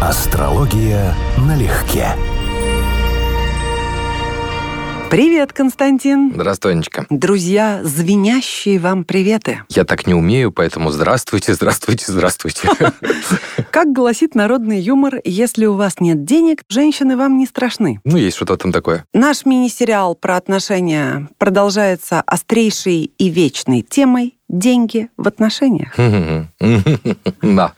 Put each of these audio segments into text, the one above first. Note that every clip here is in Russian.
Астрология налегке. Привет, Константин. Здравствуй, Анечка. Друзья, звенящие вам приветы. Я так не умею, поэтому здравствуйте, здравствуйте, здравствуйте. Как гласит народный юмор, если у вас нет денег, женщины вам не страшны. Ну, есть что-то там такое. Наш мини-сериал про отношения продолжается острейшей и вечной темой «Деньги в отношениях». Да.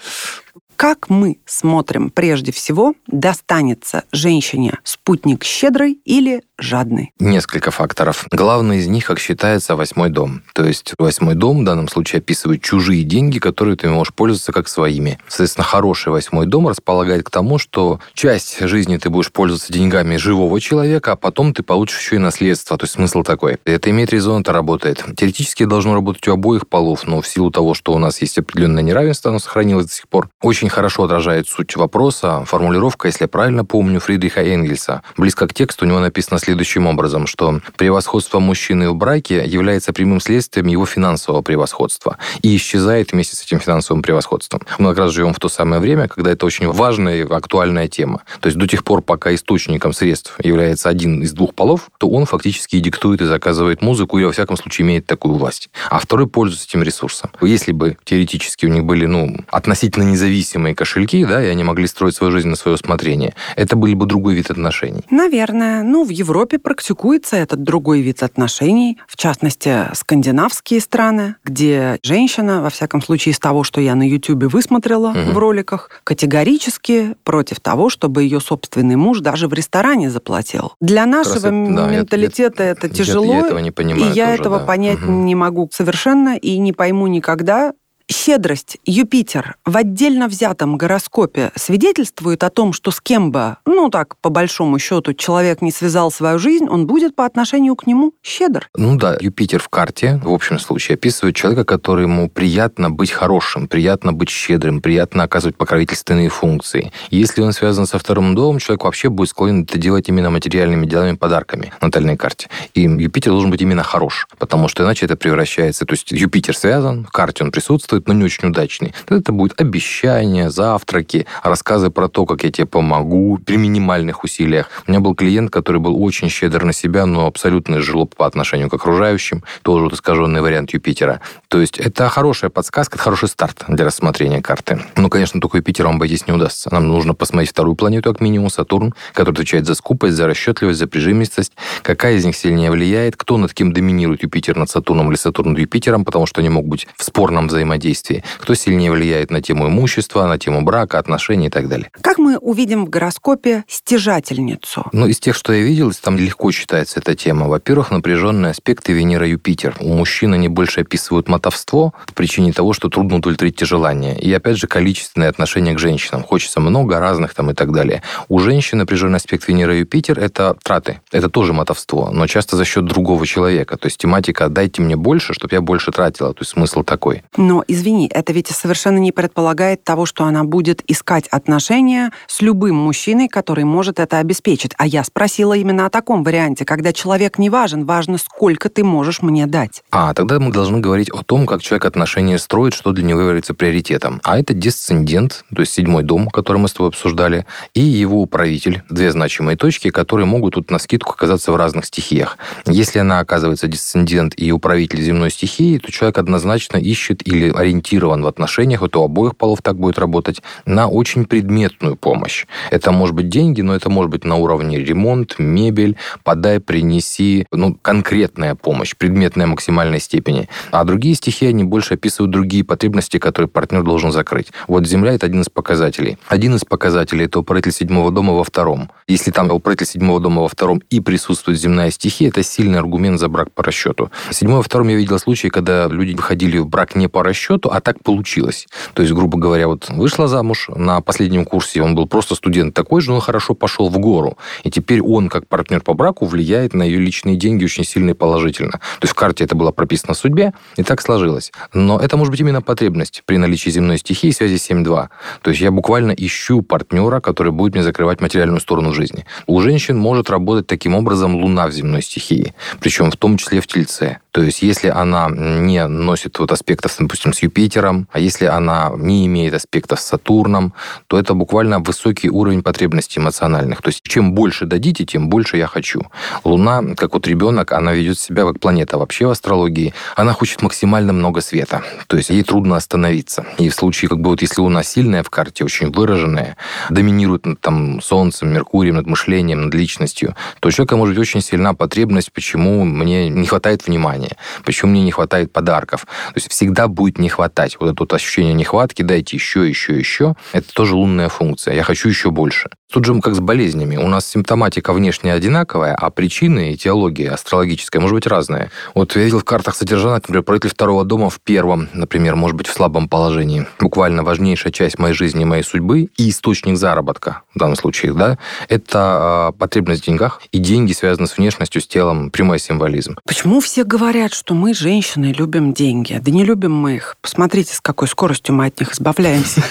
Как мы смотрим прежде всего, достанется женщине спутник щедрый или жадный? Несколько факторов. Главный из них, как считается, восьмой дом. То есть восьмой дом в данном случае описывает чужие деньги, которые ты можешь пользоваться как своими. Соответственно, хороший восьмой дом располагает к тому, что часть жизни ты будешь пользоваться деньгами живого человека, а потом ты получишь еще и наследство. То есть смысл такой. Это имеет резон, это работает. Теоретически должно работать у обоих полов, но в силу того, что у нас есть определенное неравенство, оно сохранилось до сих пор, очень хорошо отражает суть вопроса. Формулировка, если я правильно помню, Фридриха Энгельса. Близко к тексту у него написано следующим образом, что превосходство мужчины в браке является прямым следствием его финансового превосходства и исчезает вместе с этим финансовым превосходством. Мы как раз живем в то самое время, когда это очень важная и актуальная тема. То есть до тех пор, пока источником средств является один из двух полов, то он фактически и диктует и заказывает музыку, и во всяком случае имеет такую власть. А второй пользуется этим ресурсом. Если бы теоретически у них были ну, относительно независимые кошельки, да, и они могли строить свою жизнь на свое усмотрение, это был бы другой вид отношений. Наверное. Ну, в Европе практикуется этот другой вид отношений, в частности, скандинавские страны, где женщина, во всяком случае, из того, что я на Ютубе высмотрела угу. в роликах, категорически против того, чтобы ее собственный муж даже в ресторане заплатил. Для нашего это, менталитета да, я, это тяжело, я, я этого не понимаю и я тоже, этого да. понять угу. не могу совершенно и не пойму никогда, щедрость Юпитер в отдельно взятом гороскопе свидетельствует о том, что с кем бы, ну так, по большому счету, человек не связал свою жизнь, он будет по отношению к нему щедр. Ну да, Юпитер в карте, в общем случае, описывает человека, который ему приятно быть хорошим, приятно быть щедрым, приятно оказывать покровительственные функции. Если он связан со вторым домом, человек вообще будет склонен это делать именно материальными делами, подарками на натальной карте. И Юпитер должен быть именно хорош, потому что иначе это превращается... То есть Юпитер связан, в карте он присутствует, будет, но не очень удачный. Тогда это будет обещания, завтраки, рассказы про то, как я тебе помогу при минимальных усилиях. У меня был клиент, который был очень щедр на себя, но абсолютно жлоб по отношению к окружающим. Тоже вот искаженный вариант Юпитера. То есть это хорошая подсказка, хороший старт для рассмотрения карты. Но, конечно, только Юпитером обойтись не удастся. Нам нужно посмотреть вторую планету, как минимум, Сатурн, который отвечает за скупость, за расчетливость, за прижимистость. Какая из них сильнее влияет, кто над кем доминирует Юпитер над Сатурном или Сатурн над Юпитером, потому что они могут быть в спорном взаимодействии взаимодействии, кто сильнее влияет на тему имущества, на тему брака, отношений и так далее. Как мы увидим в гороскопе стяжательницу? Ну, из тех, что я видел, там легко читается эта тема. Во-первых, напряженные аспекты Венера-Юпитер. У мужчин они больше описывают мотовство по причине того, что трудно удовлетворить те желания. И, опять же, количественное отношение к женщинам. Хочется много разных там и так далее. У женщин напряженный аспект Венера-Юпитер – это траты. Это тоже мотовство, но часто за счет другого человека. То есть тематика «дайте мне больше, чтобы я больше тратила». То есть смысл такой. Но из извини, это ведь совершенно не предполагает того, что она будет искать отношения с любым мужчиной, который может это обеспечить. А я спросила именно о таком варианте, когда человек не важен, важно, сколько ты можешь мне дать. А, тогда мы должны говорить о том, как человек отношения строит, что для него является приоритетом. А это дисцендент, то есть седьмой дом, который мы с тобой обсуждали, и его управитель, две значимые точки, которые могут тут на скидку оказаться в разных стихиях. Если она оказывается дисцендент и управитель земной стихии, то человек однозначно ищет или ориентирован в отношениях, вот у обоих полов так будет работать, на очень предметную помощь. Это может быть деньги, но это может быть на уровне ремонт, мебель, подай, принеси, ну, конкретная помощь, предметная максимальной степени. А другие стихии, они больше описывают другие потребности, которые партнер должен закрыть. Вот Земля – это один из показателей. Один из показателей – это управитель седьмого дома во втором. Если там управитель седьмого дома во втором и присутствует земная стихия, это сильный аргумент за брак по расчету. Седьмой во втором я видел случаи, когда люди выходили в брак не по расчету, счету, а так получилось. То есть, грубо говоря, вот вышла замуж на последнем курсе, он был просто студент такой же, но хорошо пошел в гору. И теперь он, как партнер по браку, влияет на ее личные деньги очень сильно и положительно. То есть в карте это было прописано в судьбе, и так сложилось. Но это может быть именно потребность при наличии земной стихии связи 7-2. То есть я буквально ищу партнера, который будет мне закрывать материальную сторону жизни. У женщин может работать таким образом луна в земной стихии, причем в том числе в тельце. То есть, если она не носит вот аспектов, допустим, с Юпитером, а если она не имеет аспектов с Сатурном, то это буквально высокий уровень потребностей эмоциональных. То есть, чем больше дадите, тем больше я хочу. Луна, как вот ребенок, она ведет себя как планета вообще в астрологии. Она хочет максимально много света. То есть, ей трудно остановиться. И в случае, как бы вот если Луна сильная в карте, очень выраженная, доминирует над там, Солнцем, Меркурием, над мышлением, над личностью, то у человека может быть очень сильна потребность, почему мне не хватает внимания, почему мне не хватает подарков. То есть всегда будет не хватать. Вот это вот ощущение нехватки, дайте еще, еще, еще. Это тоже лунная функция. Я хочу еще больше. Тут же как с болезнями. У нас симптоматика внешне одинаковая, а причины и теология астрологическая может быть разная. Вот я видел в картах содержания, например, правитель второго дома в первом, например, может быть в слабом положении. Буквально важнейшая часть моей жизни, моей судьбы и источник заработка в данном случае, да, это э, потребность в деньгах, и деньги связаны с внешностью, с телом, прямой символизм. Почему все говорят, что мы, женщины, любим деньги? Да не любим мы их. Посмотрите, с какой скоростью мы от них избавляемся.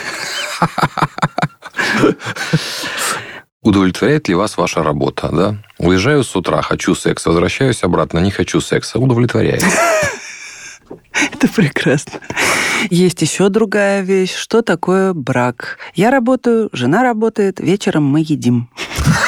Удовлетворяет ли вас ваша работа, да? Уезжаю с утра, хочу секс, возвращаюсь обратно, не хочу секса. Удовлетворяет. Это прекрасно. Есть еще другая вещь. Что такое брак? Я работаю, жена работает, вечером мы едим.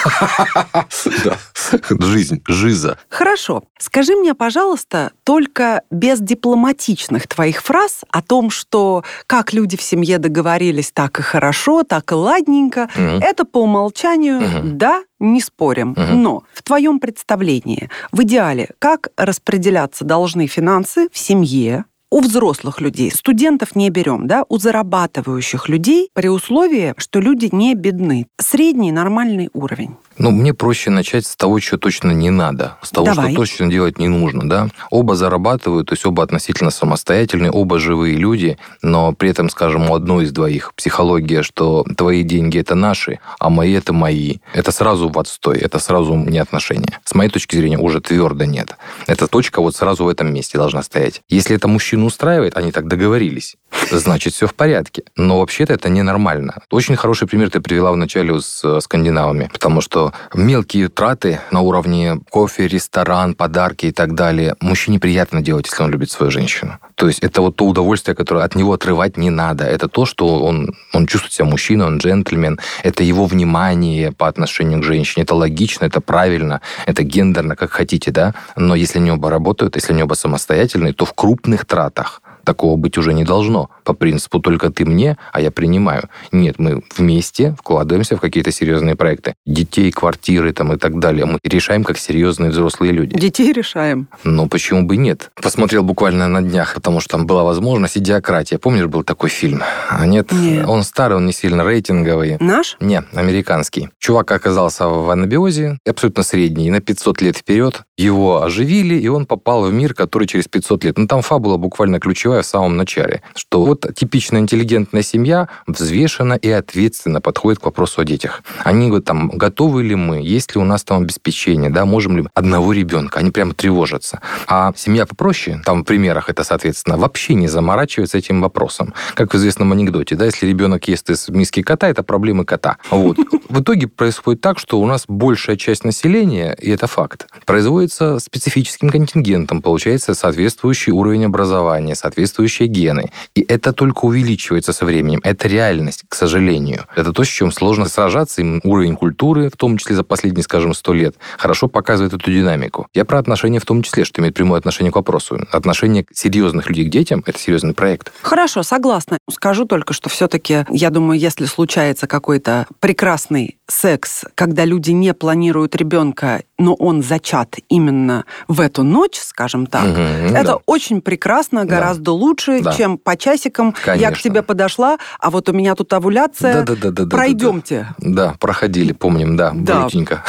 Жизнь, жиза. Хорошо. Скажи мне, пожалуйста, только без дипломатичных твоих фраз о том, что как люди в семье договорились так и хорошо, так и ладненько, это по умолчанию, да, не спорим. Но в твоем представлении, в идеале, как распределяться должны финансы в семье, у взрослых людей, студентов не берем, да, у зарабатывающих людей при условии, что люди не бедны. Средний нормальный уровень. Ну, мне проще начать с того, что точно не надо, с того, Давай. что точно делать не нужно, да. Оба зарабатывают, то есть оба относительно самостоятельные, оба живые люди, но при этом, скажем, у одной из двоих психология, что твои деньги это наши, а мои это мои. Это сразу в отстой, это сразу не отношения. С моей точки зрения уже твердо нет. Эта точка вот сразу в этом месте должна стоять. Если это мужчину устраивает, они так договорились, значит, все в порядке. Но вообще-то это ненормально. Очень хороший пример ты привела в начале с э, скандинавами, потому что мелкие траты на уровне кофе, ресторан, подарки и так далее мужчине приятно делать, если он любит свою женщину. То есть это вот то удовольствие, которое от него отрывать не надо. Это то, что он, он чувствует себя мужчиной, он джентльмен. Это его внимание по отношению к женщине. Это логично, это правильно, это гендерно, как хотите, да. Но если они оба работают, если они оба самостоятельные, то в крупных тратах Такого быть уже не должно. По принципу только ты мне, а я принимаю. Нет, мы вместе вкладываемся в какие-то серьезные проекты. Детей, квартиры там и так далее. Мы решаем как серьезные взрослые люди. Детей решаем. Но почему бы нет? Посмотрел буквально на днях, потому что там была возможность идиократия. Помнишь, был такой фильм? А нет, нет. он старый, он не сильно рейтинговый. Наш? Не, американский. Чувак оказался в анабиозе, абсолютно средний, на 500 лет вперед. Его оживили, и он попал в мир, который через 500 лет. Ну, там фабула буквально ключевая ключевая в самом начале, что вот типичная интеллигентная семья взвешенно и ответственно подходит к вопросу о детях. Они говорят, там, готовы ли мы, есть ли у нас там обеспечение, да, можем ли одного ребенка, они прямо тревожатся. А семья попроще, там в примерах это, соответственно, вообще не заморачивается этим вопросом. Как в известном анекдоте, да, если ребенок ест из миски кота, это проблемы кота. Вот. В итоге происходит так, что у нас большая часть населения, и это факт, производится специфическим контингентом, получается соответствующий уровень образования, соответствующий соответствующие гены. И это только увеличивается со временем. Это реальность, к сожалению. Это то, с чем сложно сражаться. И уровень культуры, в том числе за последние, скажем, сто лет, хорошо показывает эту динамику. Я про отношения в том числе, что имеет прямое отношение к вопросу. Отношение серьезных людей к детям – это серьезный проект. Хорошо, согласна. Скажу только, что все-таки, я думаю, если случается какой-то прекрасный секс, когда люди не планируют ребенка, но он зачат именно в эту ночь, скажем так, угу, это да. очень прекрасно, гораздо гораздо лучше, да. чем по часикам. Конечно. Я к тебе подошла, а вот у меня тут овуляция. Да, да, да, да, Пройдемте. Да, да. да, проходили, помним, да, да. жутенько.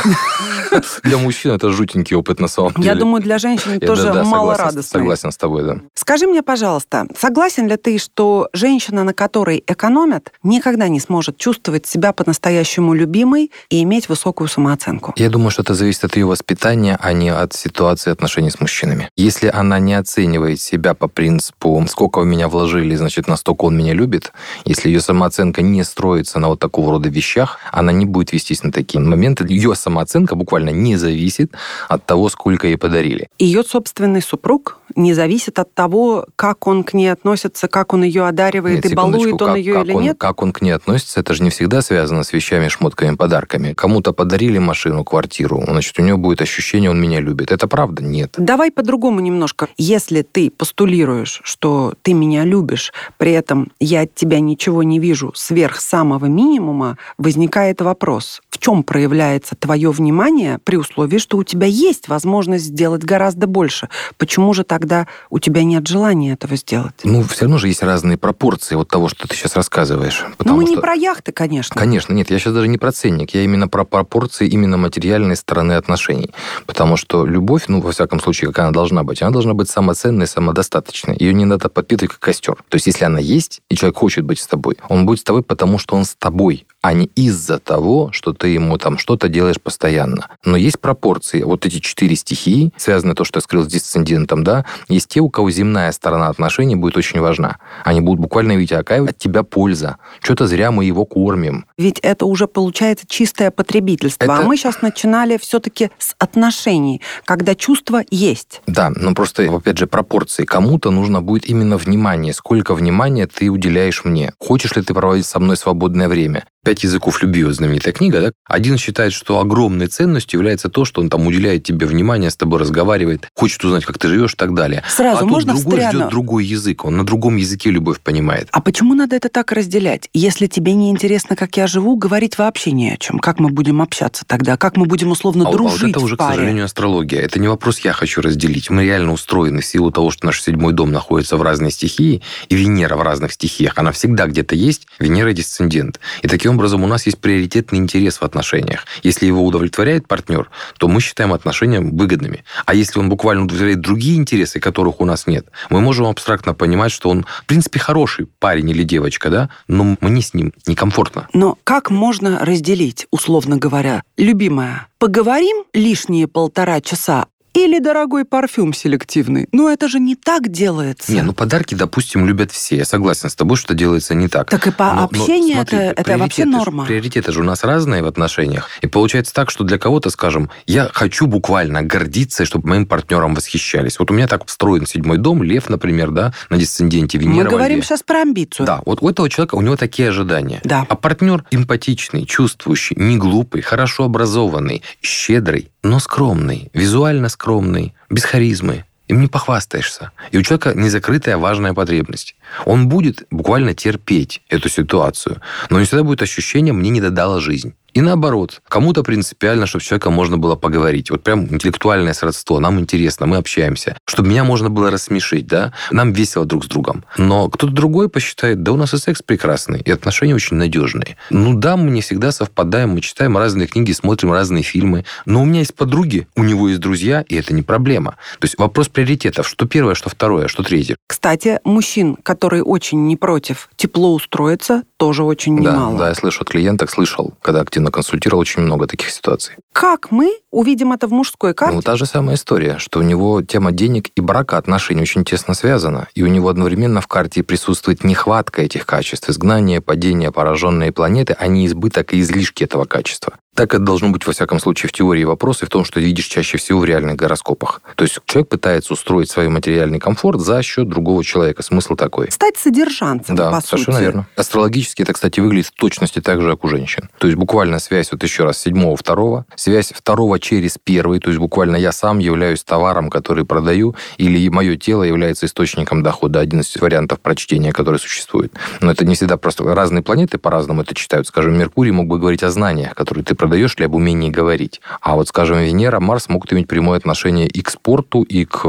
Для мужчин это жутенький опыт на самом деле. Я думаю, для женщин тоже мало радостно. Согласен с тобой, да. Скажи мне, пожалуйста, согласен ли ты, что женщина, на которой экономят, никогда не сможет чувствовать себя по-настоящему любимой и иметь высокую самооценку? Я думаю, что это зависит от ее воспитания, а не от ситуации отношений с мужчинами. Если она не оценивает себя по принципу сколько в меня вложили, значит, настолько он меня любит. Если ее самооценка не строится на вот такого рода вещах, она не будет вестись на такие моменты. Ее самооценка буквально не зависит от того, сколько ей подарили. Ее собственный супруг не зависит от того, как он к ней относится, как он ее одаривает нет, и балует он как, ее как или он, нет? Как он к ней относится, это же не всегда связано с вещами, шмотками, подарками. Кому-то подарили машину, квартиру, значит, у него будет ощущение, он меня любит. Это правда? Нет. Давай по-другому немножко. Если ты постулируешь, что ты меня любишь, при этом я от тебя ничего не вижу сверх самого минимума, возникает вопрос, в чем проявляется твое внимание при условии, что у тебя есть возможность сделать гораздо больше? Почему же тогда у тебя нет желания этого сделать? Ну, все равно же есть разные пропорции вот того, что ты сейчас рассказываешь. Ну, мы что... не про яхты, конечно. Конечно, нет, я сейчас даже не про ценник, я именно про пропорции именно материальной стороны отношений. Потому что любовь, ну, во всяком случае, как она должна быть, она должна быть самоценной, самодостаточной. Ее не надо подпитывать как костер. То есть, если она есть, и человек хочет быть с тобой, он будет с тобой, потому что он с тобой, а не из-за того, что ты ему там что-то делаешь постоянно. Но есть пропорции. Вот эти четыре стихии, связанные то, что я скрыл с дисцендентом, да, есть те, у кого земная сторона отношений будет очень важна. Они будут буквально видеть, а какая от тебя польза? Что-то зря мы его кормим. Ведь это уже получается чистое потребительство. А это... А мы сейчас начинали все-таки с отношений, когда чувство есть. Да, но просто, опять же, пропорции. Кому-то нужно будет именно внимание. Сколько внимания ты уделяешь мне? Хочешь ли ты проводить со мной свободное время? «Пять языков любви», вот знаменитая книга, да? Один считает, что огромной ценностью является то, что он там уделяет тебе внимание, с тобой разговаривает, хочет узнать, как ты живешь и так далее. Сразу а можно тот другой встряну? ждет другой язык, он на другом языке любовь понимает. А почему надо это так разделять? Если тебе не интересно, как я живу, говорить вообще не о чем. Как мы будем общаться тогда? Как мы будем условно а, дружить а вот это уже, к сожалению, астрология. Это не вопрос «я хочу разделить». Мы реально устроены в силу того, что наш седьмой дом находится в разной стихии, и Венера в разных стихиях. Она всегда где-то есть, Венера дисцендент. И таким образом у нас есть приоритетный интерес в отношениях. Если его удовлетворяет партнер, то мы считаем отношения выгодными. А если он буквально удовлетворяет другие интересы, которых у нас нет, мы можем абстрактно понимать, что он, в принципе, хороший парень или девочка, да, но мне с ним некомфортно. Но как можно разделить, условно говоря, любимая, поговорим лишние полтора часа, или дорогой парфюм селективный. Но это же не так делается. Не, ну подарки, допустим, любят все. Я согласен с тобой, что делается не так. Так и по но, общению но, смотри, это, это вообще норма. Приоритеты же у нас разные в отношениях. И получается так, что для кого-то, скажем, я хочу буквально гордиться, чтобы моим партнером восхищались. Вот у меня так встроен седьмой дом, Лев, например, да, на дисценденте Венера. Мы говорим сейчас про амбицию. Да, вот у этого человека, у него такие ожидания. Да. А партнер эмпатичный, чувствующий, не глупый, хорошо образованный, щедрый, но скромный, визуально скромный, без харизмы. Им не похвастаешься. И у человека незакрытая важная потребность. Он будет буквально терпеть эту ситуацию, но не всегда будет ощущение «мне не додала жизнь». И наоборот, кому-то принципиально, чтобы с человеком можно было поговорить. Вот прям интеллектуальное сродство, нам интересно, мы общаемся. Чтобы меня можно было рассмешить, да? Нам весело друг с другом. Но кто-то другой посчитает, да у нас и секс прекрасный, и отношения очень надежные. Ну да, мы не всегда совпадаем, мы читаем разные книги, смотрим разные фильмы. Но у меня есть подруги, у него есть друзья, и это не проблема. То есть вопрос приоритетов. Что первое, что второе, что третье. Кстати, мужчин, которые очень не против тепло устроиться, тоже очень немало. Да, да, я слышу от клиенток, слышал, когда активно консультировал, очень много таких ситуаций. Как мы увидим это в мужской карте? Ну, та же самая история, что у него тема денег и брака отношений очень тесно связана, и у него одновременно в карте присутствует нехватка этих качеств, изгнание, падение, пораженные планеты, а не избыток и излишки этого качества. Так это должно быть, во всяком случае, в теории вопроса и в том, что видишь чаще всего в реальных гороскопах. То есть человек пытается устроить свой материальный комфорт за счет другого человека. Смысл такой. Стать содержанцем, да, по совершенно сути. верно. Астрологически это, кстати, выглядит в точности так же, как у женщин. То есть буквально связь, вот еще раз, седьмого второго, связь второго через первый, то есть буквально я сам являюсь товаром, который продаю, или мое тело является источником дохода. Один из вариантов прочтения, который существует. Но это не всегда просто разные планеты по-разному это читают. Скажем, Меркурий мог бы говорить о знаниях, которые ты продаешь, или об умении говорить. А вот, скажем, Венера, Марс могут иметь прямое отношение и к спорту, и к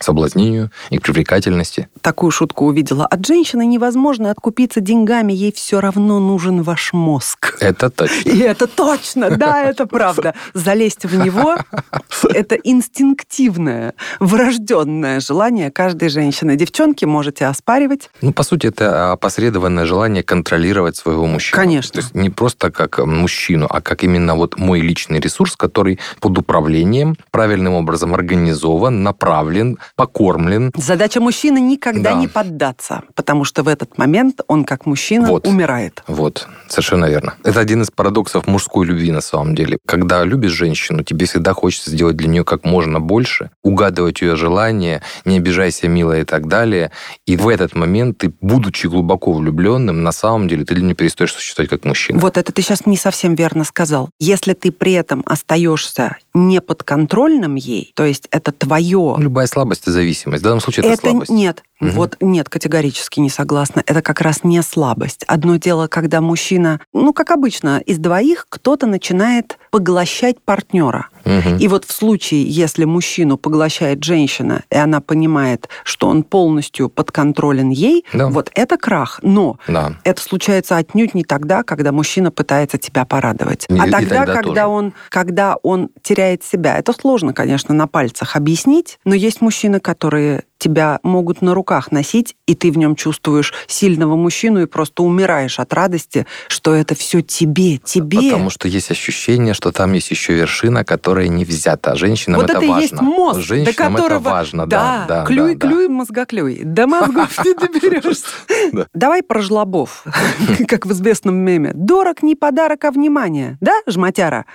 соблазнению, и к привлекательности. Такую шутку увидела. От женщины невозможно откупиться деньгами, ей все равно нужен ваш мозг. Это точно. И это точно, да, это правда. Залезть в него – это инстинктивное, врожденное желание каждой женщины. Девчонки можете оспаривать. Ну, по сути, это опосредованное желание контролировать своего мужчину. Конечно. То есть не просто как мужчину, а как именно именно вот мой личный ресурс, который под управлением, правильным образом организован, направлен, покормлен. Задача мужчины никогда да. не поддаться, потому что в этот момент он как мужчина вот. умирает. Вот, совершенно верно. Это один из парадоксов мужской любви на самом деле. Когда любишь женщину, тебе всегда хочется сделать для нее как можно больше, угадывать ее желания, не обижайся, милая и так далее. И в этот момент ты, будучи глубоко влюбленным, на самом деле ты для нее перестаешь существовать как мужчина. Вот это ты сейчас не совсем верно сказал. Если ты при этом остаешься не подконтрольным ей, то есть это твое... Любая слабость и зависимость. В данном случае это, это слабость. Нет, Угу. Вот нет, категорически не согласна. Это как раз не слабость. Одно дело, когда мужчина, ну, как обычно, из двоих кто-то начинает поглощать партнера. Угу. И вот в случае, если мужчину поглощает женщина, и она понимает, что он полностью подконтролен ей, да. вот это крах. Но да. это случается отнюдь не тогда, когда мужчина пытается тебя порадовать. И, а тогда, тогда когда, тоже. он, когда он теряет себя. Это сложно, конечно, на пальцах объяснить, но есть мужчины, которые тебя могут на руках носить, и ты в нем чувствуешь сильного мужчину и просто умираешь от радости, что это все тебе, тебе. Потому что есть ощущение, что там есть еще вершина, которая не взята. Женщинам вот это, это важно. есть мост, Женщинам до которого... это важно, да. Да, клюй, да, клюй, да. мозгоклюй. До мозгов не доберешься. Давай про жлобов, как в известном меме. Дорог не подарок, а внимание. Да, жматяра?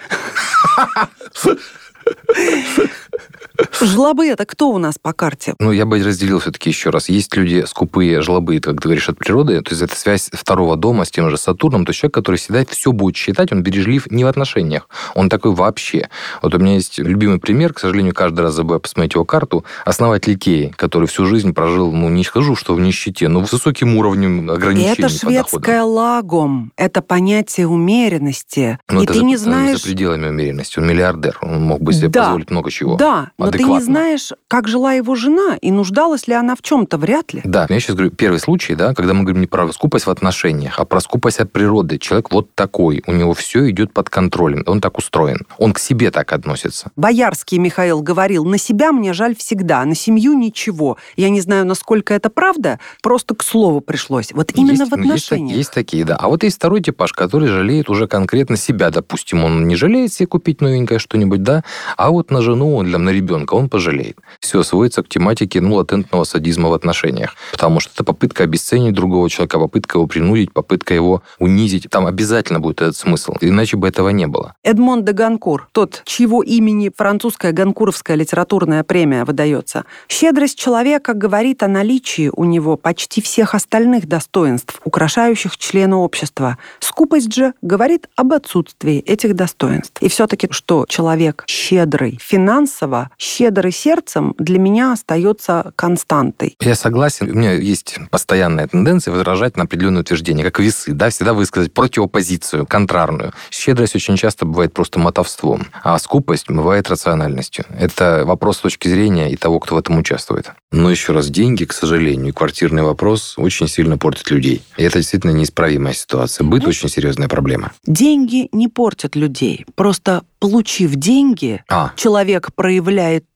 Жлобы это кто у нас по карте? Ну, я бы разделил все-таки еще раз. Есть люди скупые жлобы, как ты говоришь, от природы. То есть это связь второго дома с тем же Сатурном. То есть человек, который всегда все будет считать, он бережлив не в отношениях. Он такой вообще. Вот у меня есть любимый пример, к сожалению, каждый раз забываю посмотреть его карту. Основатель Икеи, который всю жизнь прожил, ну, не скажу, что в нищете, но с высоким уровнем ограничений Это шведская лагом. Это понятие умеренности. Но И ты за, не знаешь... за пределами умеренности. Он миллиардер. Он мог бы себе да. позволить много чего. Да, но ты не знаешь, как жила его жена и нуждалась ли она в чем-то, вряд ли. Да, я сейчас говорю, первый случай, да, когда мы говорим не про скупость в отношениях, а про скупость от природы. Человек вот такой, у него все идет под контролем, он так устроен, он к себе так относится. Боярский Михаил говорил, на себя мне жаль всегда, на семью ничего. Я не знаю, насколько это правда, просто к слову пришлось. Вот именно есть, в отношениях. Есть, есть такие, да. А вот есть второй типаж, который жалеет уже конкретно себя, допустим, он не жалеет себе купить новенькое что-нибудь, да, а вот на жену, он, для, на ребенка он пожалеет. Все сводится к тематике ну, латентного садизма в отношениях. Потому что это попытка обесценить другого человека, попытка его принудить, попытка его унизить. Там обязательно будет этот смысл. Иначе бы этого не было. Эдмон де Ганкур, тот, чьего имени французская Ганкуровская литературная премия выдается. Щедрость человека говорит о наличии у него почти всех остальных достоинств, украшающих члена общества. Скупость же говорит об отсутствии этих достоинств. И все-таки, что человек щедрый финансово, щедрый сердцем для меня остается константой. Я согласен. У меня есть постоянная тенденция возражать на определенные утверждения, как весы, да, всегда высказать противопозицию, контрарную. Щедрость очень часто бывает просто мотовством, а скупость бывает рациональностью. Это вопрос с точки зрения и того, кто в этом участвует. Но еще раз, деньги, к сожалению, квартирный вопрос очень сильно портят людей. И это действительно неисправимая ситуация. Быт очень серьезная проблема. Деньги не портят людей. Просто получив деньги, а. человек проявляет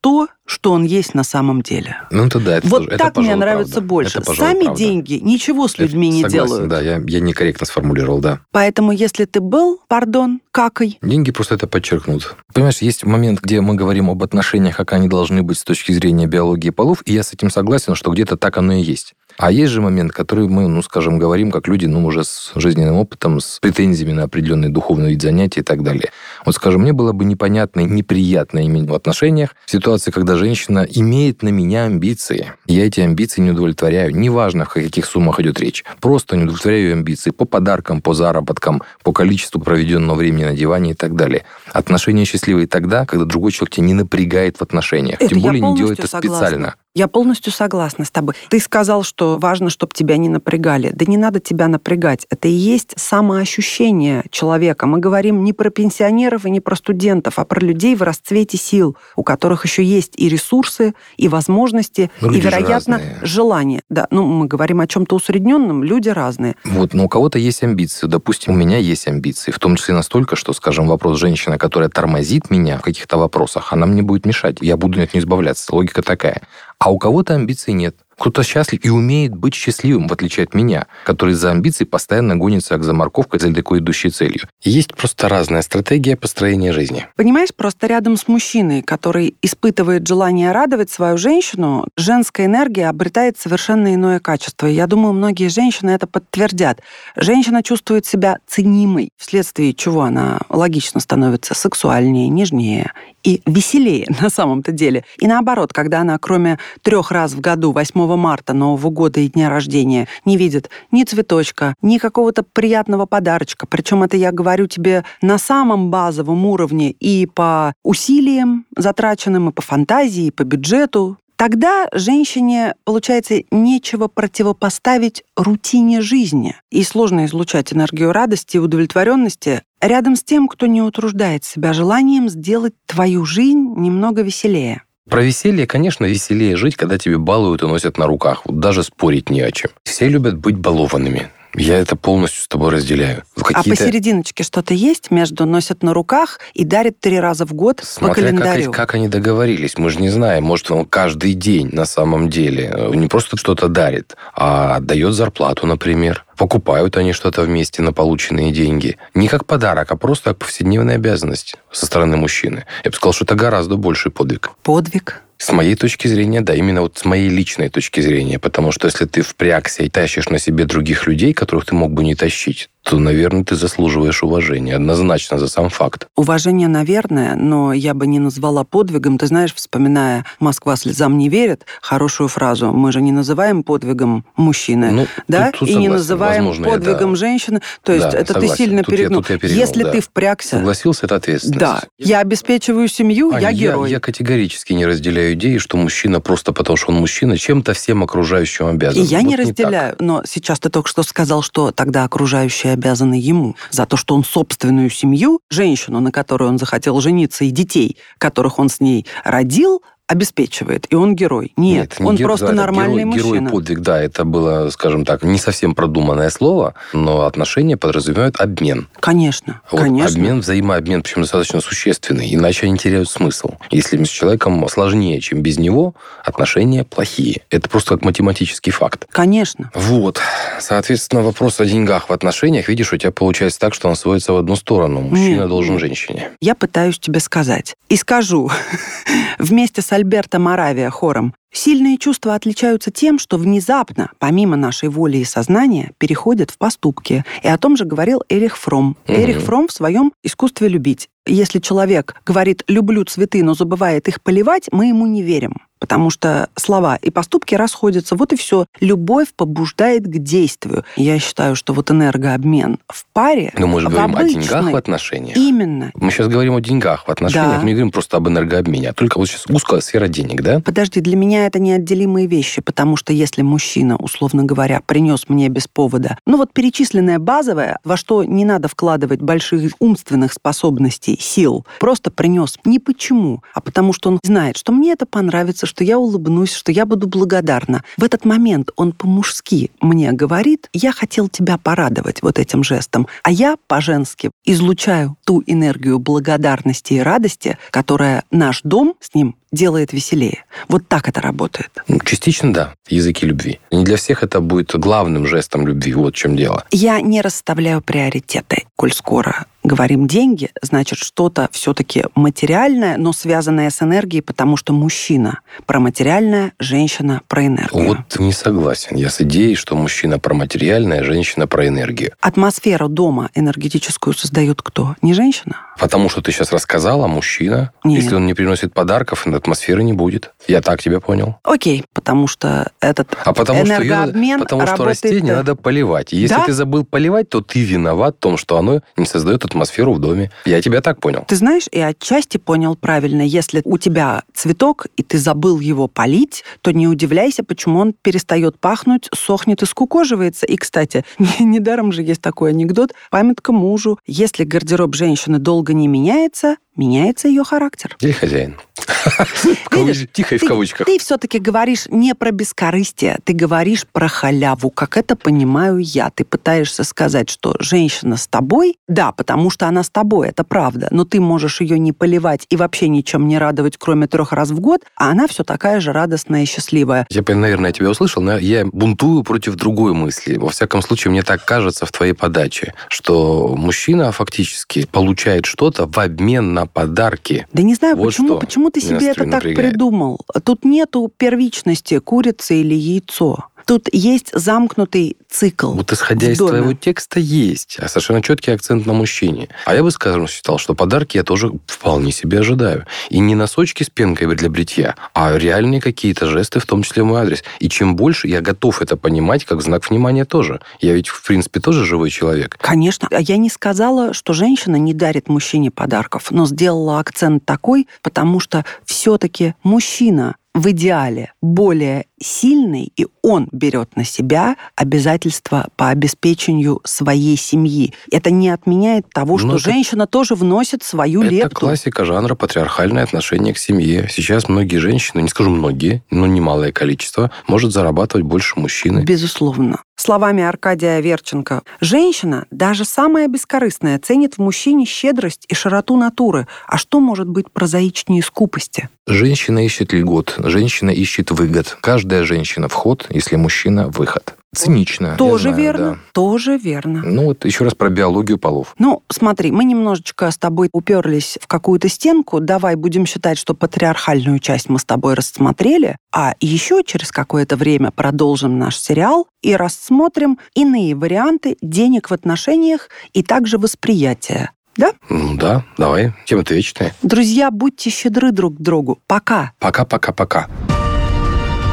то, что он есть на самом деле. Ну, это да. Это вот тоже, так это, мне нравится правда. больше. Это, Сами правда. деньги ничего с людьми это, не согласен, делают. Да, я, я некорректно сформулировал, да. Поэтому, если ты был, пардон, какой? Деньги просто это подчеркнут. Понимаешь, есть момент, где мы говорим об отношениях, как они должны быть с точки зрения биологии полов, и я с этим согласен, что где-то так оно и есть. А есть же момент, который мы, ну, скажем, говорим как люди, ну, уже с жизненным опытом, с претензиями на определенный духовный вид занятий и так далее. Вот, скажем, мне было бы непонятно и неприятно иметь в отношениях ситуации, когда женщина имеет на меня амбиции. Я эти амбиции не удовлетворяю. Неважно, в каких суммах идет речь. Просто не удовлетворяю ее амбиции по подаркам, по заработкам, по количеству проведенного времени на диване и так далее. Отношения счастливые тогда, когда другой человек тебя не напрягает в отношениях. Это Тем более не делает это согласна. специально. Я полностью согласна с тобой. Ты сказал, что важно, чтобы тебя не напрягали. Да не надо тебя напрягать. Это и есть самоощущение человека. Мы говорим не про пенсионеров и не про студентов, а про людей в расцвете сил, у которых еще есть и ресурсы, и возможности, ну, и, вероятно, желание. Да, ну, мы говорим о чем-то усредненном, люди разные. Вот, но у кого-то есть амбиции. Допустим, у меня есть амбиции, в том числе настолько, что, скажем, вопрос женщины, которая тормозит меня в каких-то вопросах, она мне будет мешать. Я буду от нее избавляться. Логика такая. А у кого-то амбиций нет. Кто-то счастлив и умеет быть счастливым, в отличие от меня, который из-за амбиций постоянно гонится за морковкой, за далеко идущей целью. Есть просто разная стратегия построения жизни. Понимаешь, просто рядом с мужчиной, который испытывает желание радовать свою женщину, женская энергия обретает совершенно иное качество. Я думаю, многие женщины это подтвердят. Женщина чувствует себя ценимой, вследствие чего она логично становится сексуальнее, нежнее и веселее на самом-то деле. И наоборот, когда она кроме трех раз в году, 8 марта, Нового года и дня рождения, не видит ни цветочка, ни какого-то приятного подарочка. Причем это я говорю тебе на самом базовом уровне и по усилиям затраченным, и по фантазии, и по бюджету. Тогда женщине, получается, нечего противопоставить рутине жизни. И сложно излучать энергию радости и удовлетворенности рядом с тем, кто не утруждает себя желанием сделать твою жизнь немного веселее. Про веселье, конечно, веселее жить, когда тебе балуют и носят на руках. Вот даже спорить не о чем. Все любят быть балованными. Я это полностью с тобой разделяю. А посерединочке что-то есть между носят на руках и дарит три раза в год Смотря по календарю? Как, как они договорились, мы же не знаем. Может, он каждый день на самом деле не просто что-то дарит, а отдает зарплату, например. Покупают они что-то вместе на полученные деньги. Не как подарок, а просто как повседневная обязанность со стороны мужчины. Я бы сказал, что это гораздо больший подвиг. Подвиг? С моей точки зрения, да, именно вот с моей личной точки зрения. Потому что если ты впрягся и тащишь на себе других людей, которых ты мог бы не тащить, то, наверное, ты заслуживаешь уважения. Однозначно за сам факт. Уважение, наверное, но я бы не назвала подвигом. Ты знаешь, вспоминая «Москва слезам не верит», хорошую фразу, мы же не называем подвигом мужчины, ну, да? Тут, тут и согласен. не называем Возможно, подвигом это... женщины. То есть да, это согласен. ты сильно тут перегнул. Я, я перегнул. Если да. ты впрягся... Согласился, это ответственность. Да. Я обеспечиваю семью, а я, я герой. Я категорически не разделяю идеи, что мужчина просто потому, что он мужчина, чем-то всем окружающим обязан. И я вот не разделяю. Не но сейчас ты только что сказал, что тогда окружающие обязаны ему за то, что он собственную семью, женщину, на которую он захотел жениться, и детей, которых он с ней родил, обеспечивает, и он герой. Нет, Нет не он гер... просто да, нормальный герой, мужчина. Герой подвиг, да, это было, скажем так, не совсем продуманное слово, но отношения подразумевают обмен. Конечно, вот конечно. Обмен, взаимообмен, причем достаточно существенный, иначе они теряют смысл. Если с человеком сложнее, чем без него, отношения плохие. Это просто как математический факт. Конечно. Вот. Соответственно, вопрос о деньгах в отношениях, видишь, у тебя получается так, что он сводится в одну сторону. Мужчина Нет. должен женщине. Я пытаюсь тебе сказать. И скажу. Вместе с Альберто Моравия хором. Сильные чувства отличаются тем, что внезапно, помимо нашей воли и сознания, переходят в поступки. И о том же говорил Эрих Фром. Эрих Фром в своем «Искусстве любить». Если человек говорит «люблю цветы, но забывает их поливать», мы ему не верим потому что слова и поступки расходятся. Вот и все. Любовь побуждает к действию. Я считаю, что вот энергообмен в паре... Но мы же говорим обычной... о деньгах в отношениях. Именно. Мы сейчас говорим о деньгах в отношениях, да. мы не говорим просто об энергообмене, а только вот сейчас узкая сфера денег, да? Подожди, для меня это неотделимые вещи, потому что если мужчина, условно говоря, принес мне без повода, ну вот перечисленное базовое, во что не надо вкладывать больших умственных способностей, сил, просто принес не почему, а потому что он знает, что мне это понравится, что я улыбнусь, что я буду благодарна. В этот момент он по-мужски мне говорит, я хотел тебя порадовать вот этим жестом, а я по-женски излучаю ту энергию благодарности и радости, которая наш дом с ним делает веселее. Вот так это работает. Ну, частично, да. Языки любви. Не для всех это будет главным жестом любви. Вот в чем дело. Я не расставляю приоритеты, коль скоро говорим деньги, значит что-то все-таки материальное, но связанное с энергией, потому что мужчина про материальное, женщина про энергию. Вот не согласен. Я с идеей, что мужчина про материальное, женщина про энергию. Атмосферу дома энергетическую создает кто? Не женщина? Потому что ты сейчас рассказала, мужчина. Нет. Если он не приносит подарков, атмосферы не будет. Я так тебя понял. Окей, потому что этот а потому энергообмен что Потому что растение надо поливать. И если да? ты забыл поливать, то ты виноват в том, что оно не создает атмосферу в доме. Я тебя так понял. Ты знаешь, и отчасти понял правильно. Если у тебя цветок, и ты забыл его полить, то не удивляйся, почему он перестает пахнуть, сохнет и скукоживается. И, кстати, недаром же есть такой анекдот. Памятка мужу. Если гардероб женщины долго не меняется, меняется ее характер. Где хозяин? Тихо и в кавычках. Ты все-таки говоришь не про бескорыстие, ты говоришь про халяву, как это понимаю я. Ты пытаешься сказать, что женщина с тобой, да, потому что она с тобой, это правда, но ты можешь ее не поливать и вообще ничем не радовать, кроме трех раз в год, а она все такая же радостная и счастливая. Я, наверное, тебя услышал, но я бунтую против другой мысли. Во всяком случае, мне так кажется в твоей подаче, что мужчина фактически получает что-то в обмен на подарки. Да не знаю, вот почему, почему ты себе это так придумал. Тут нету первичности, курица или яйцо. Тут есть замкнутый цикл. Вот исходя из твоего текста есть, а совершенно четкий акцент на мужчине. А я бы, скажем, считал, что подарки я тоже вполне себе ожидаю. И не носочки с пенкой для бритья, а реальные какие-то жесты, в том числе в мой адрес. И чем больше я готов это понимать, как знак внимания тоже. Я ведь, в принципе, тоже живой человек. Конечно. А Я не сказала, что женщина не дарит мужчине подарков, но сделала акцент такой, потому что все-таки мужчина в идеале более сильный, и он берет на себя обязательства по обеспечению своей семьи. Это не отменяет того, что Но женщина тоже вносит свою это лепту. Это классика жанра патриархальное отношение к семье. Сейчас многие женщины, не скажу многие, но немалое количество, может зарабатывать больше мужчины. Безусловно. Словами Аркадия Верченко, женщина, даже самая бескорыстная, ценит в мужчине щедрость и широту натуры. А что может быть прозаичнее скупости? Женщина ищет льгот, женщина ищет выгод. Каждая женщина вход, если мужчина выход. Цинично. Тоже знаю, верно. Да. Тоже верно. Ну вот еще раз про биологию полов. Ну, смотри, мы немножечко с тобой уперлись в какую-то стенку. Давай будем считать, что патриархальную часть мы с тобой рассмотрели, а еще через какое-то время продолжим наш сериал и рассмотрим иные варианты денег в отношениях и также восприятия. Да? Ну да, давай. Тема-то вечная. Друзья, будьте щедры друг к другу. Пока. Пока-пока-пока.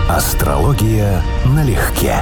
Астрология налегке.